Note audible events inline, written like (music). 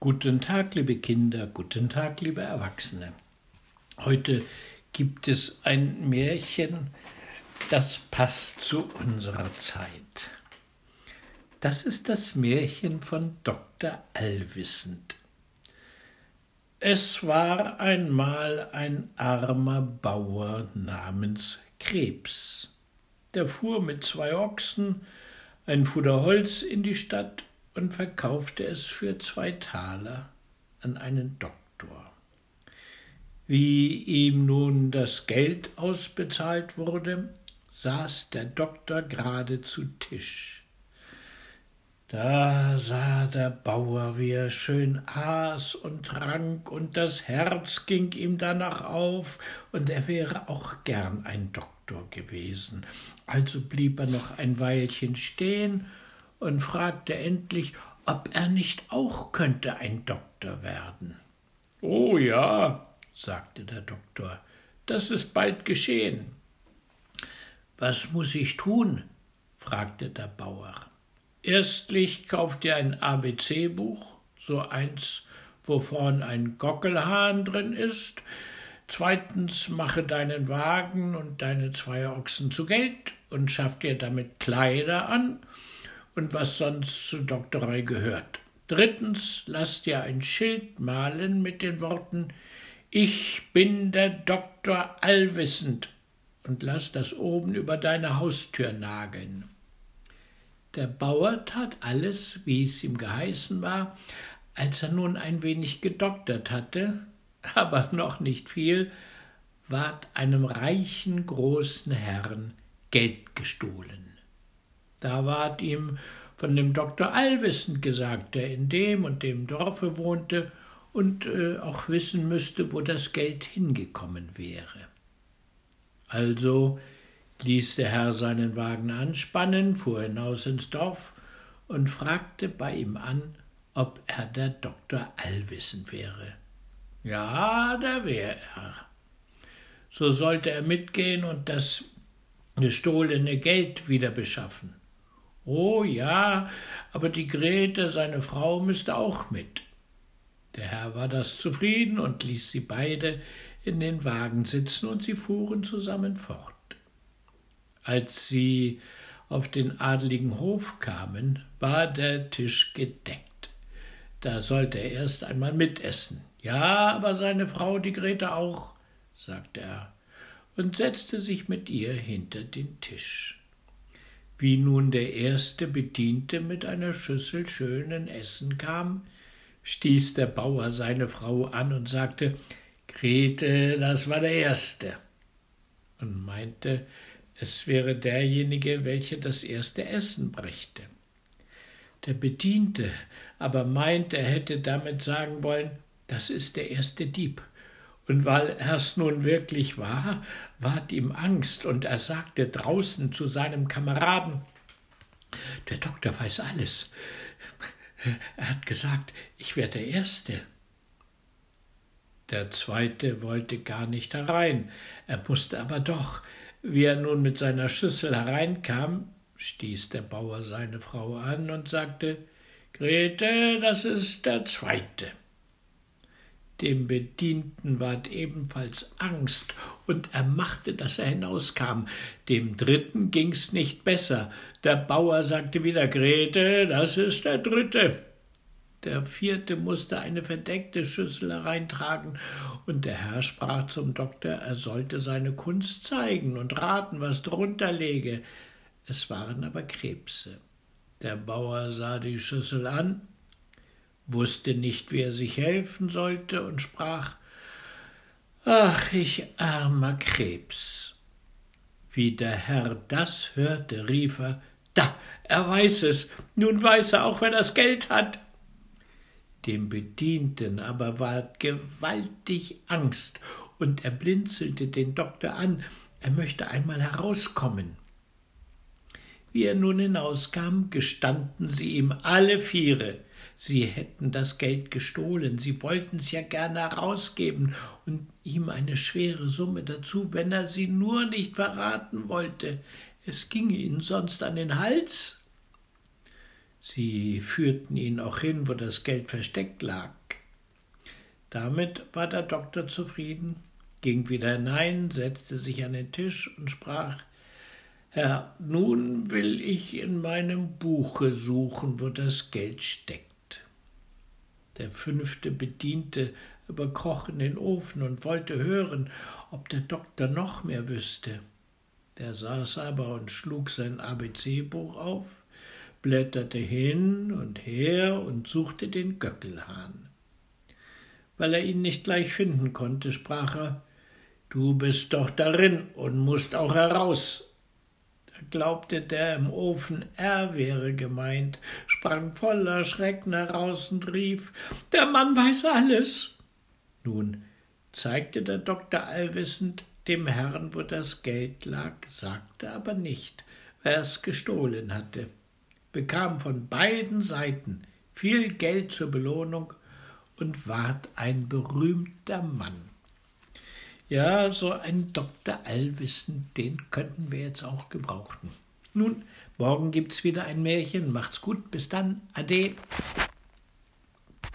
Guten Tag, liebe Kinder, guten Tag, liebe Erwachsene. Heute gibt es ein Märchen, das passt zu unserer Zeit. Das ist das Märchen von Dr. Allwissend. Es war einmal ein armer Bauer namens Krebs. Der fuhr mit zwei Ochsen ein Fuder Holz in die Stadt und verkaufte es für zwei Taler an einen Doktor. Wie ihm nun das Geld ausbezahlt wurde, saß der Doktor gerade zu Tisch. Da sah der Bauer, wie er schön aß und trank, und das Herz ging ihm danach auf, und er wäre auch gern ein Doktor gewesen. Also blieb er noch ein Weilchen stehen und fragte endlich, ob er nicht auch könnte ein Doktor werden. Oh ja, sagte der Doktor, das ist bald geschehen. Was muss ich tun? fragte der Bauer. Erstlich kauf dir ein ABC-Buch, so eins, wo vorn ein Gockelhahn drin ist. Zweitens mache deinen Wagen und deine zwei Ochsen zu Geld und schaff dir damit Kleider an und was sonst zur Doktorei gehört. Drittens, lass dir ein Schild malen mit den Worten Ich bin der Doktor allwissend und lass das oben über deine Haustür nageln. Der Bauer tat alles, wie es ihm geheißen war, als er nun ein wenig gedoktert hatte, (laughs) aber noch nicht viel, ward einem reichen großen Herrn Geld gestohlen. Da ward ihm von dem Doktor Allwissend gesagt, der in dem und dem Dorfe wohnte und äh, auch wissen müsste, wo das Geld hingekommen wäre. Also ließ der Herr seinen Wagen anspannen, fuhr hinaus ins Dorf und fragte bei ihm an, ob er der Doktor Allwissend wäre. Ja, da wär er. So sollte er mitgehen und das gestohlene Geld wieder beschaffen. Oh ja, aber die Grete, seine Frau, müsste auch mit. Der Herr war das zufrieden und ließ sie beide in den Wagen sitzen, und sie fuhren zusammen fort. Als sie auf den adligen Hof kamen, war der Tisch gedeckt. Da sollte er erst einmal mitessen. Ja, aber seine Frau, die Grete auch, sagte er, und setzte sich mit ihr hinter den Tisch. Wie nun der erste Bediente mit einer Schüssel schönen Essen kam, stieß der Bauer seine Frau an und sagte Grete, das war der Erste, und meinte, es wäre derjenige, welcher das erste Essen brächte. Der Bediente aber meinte, er hätte damit sagen wollen, das ist der erste Dieb. Und weil er's nun wirklich war, ward ihm Angst, und er sagte draußen zu seinem Kameraden Der Doktor weiß alles. Er hat gesagt, ich wäre der Erste. Der zweite wollte gar nicht herein, er musste aber doch. Wie er nun mit seiner Schüssel hereinkam, stieß der Bauer seine Frau an und sagte Grete, das ist der zweite. Dem Bedienten ward ebenfalls Angst, und er machte, dass er hinauskam. Dem dritten ging's nicht besser. Der Bauer sagte wieder Grete, das ist der dritte. Der vierte musste eine verdeckte Schüssel hereintragen, und der Herr sprach zum Doktor, er sollte seine Kunst zeigen und raten, was drunter läge. Es waren aber Krebse. Der Bauer sah die Schüssel an, wusste nicht, wie er sich helfen sollte und sprach Ach, ich armer Krebs. Wie der Herr das hörte, rief er Da, er weiß es, nun weiß er auch, wer das Geld hat. Dem Bedienten aber ward gewaltig Angst, und er blinzelte den Doktor an, er möchte einmal herauskommen. Wie er nun hinauskam, gestanden sie ihm alle Viere, Sie hätten das Geld gestohlen, sie wollten's ja gerne herausgeben und ihm eine schwere Summe dazu, wenn er sie nur nicht verraten wollte. Es ginge ihnen sonst an den Hals. Sie führten ihn auch hin, wo das Geld versteckt lag. Damit war der Doktor zufrieden, ging wieder hinein, setzte sich an den Tisch und sprach Herr, nun will ich in meinem Buche suchen, wo das Geld steckt. Der fünfte Bediente überkroch in den Ofen und wollte hören, ob der Doktor noch mehr wüsste. Der saß aber und schlug sein ABC-Buch auf, blätterte hin und her und suchte den Göckelhahn. Weil er ihn nicht gleich finden konnte, sprach er Du bist doch darin und musst auch heraus. Glaubte der im Ofen, er wäre gemeint, sprang voller Schrecken heraus und rief Der Mann weiß alles. Nun zeigte der Doktor allwissend dem Herrn, wo das Geld lag, sagte aber nicht, wer es gestohlen hatte, bekam von beiden Seiten viel Geld zur Belohnung und ward ein berühmter Mann. Ja, so ein Doktor Allwissen, den könnten wir jetzt auch gebrauchen. Nun, morgen gibt's wieder ein Märchen. Macht's gut, bis dann. Ade.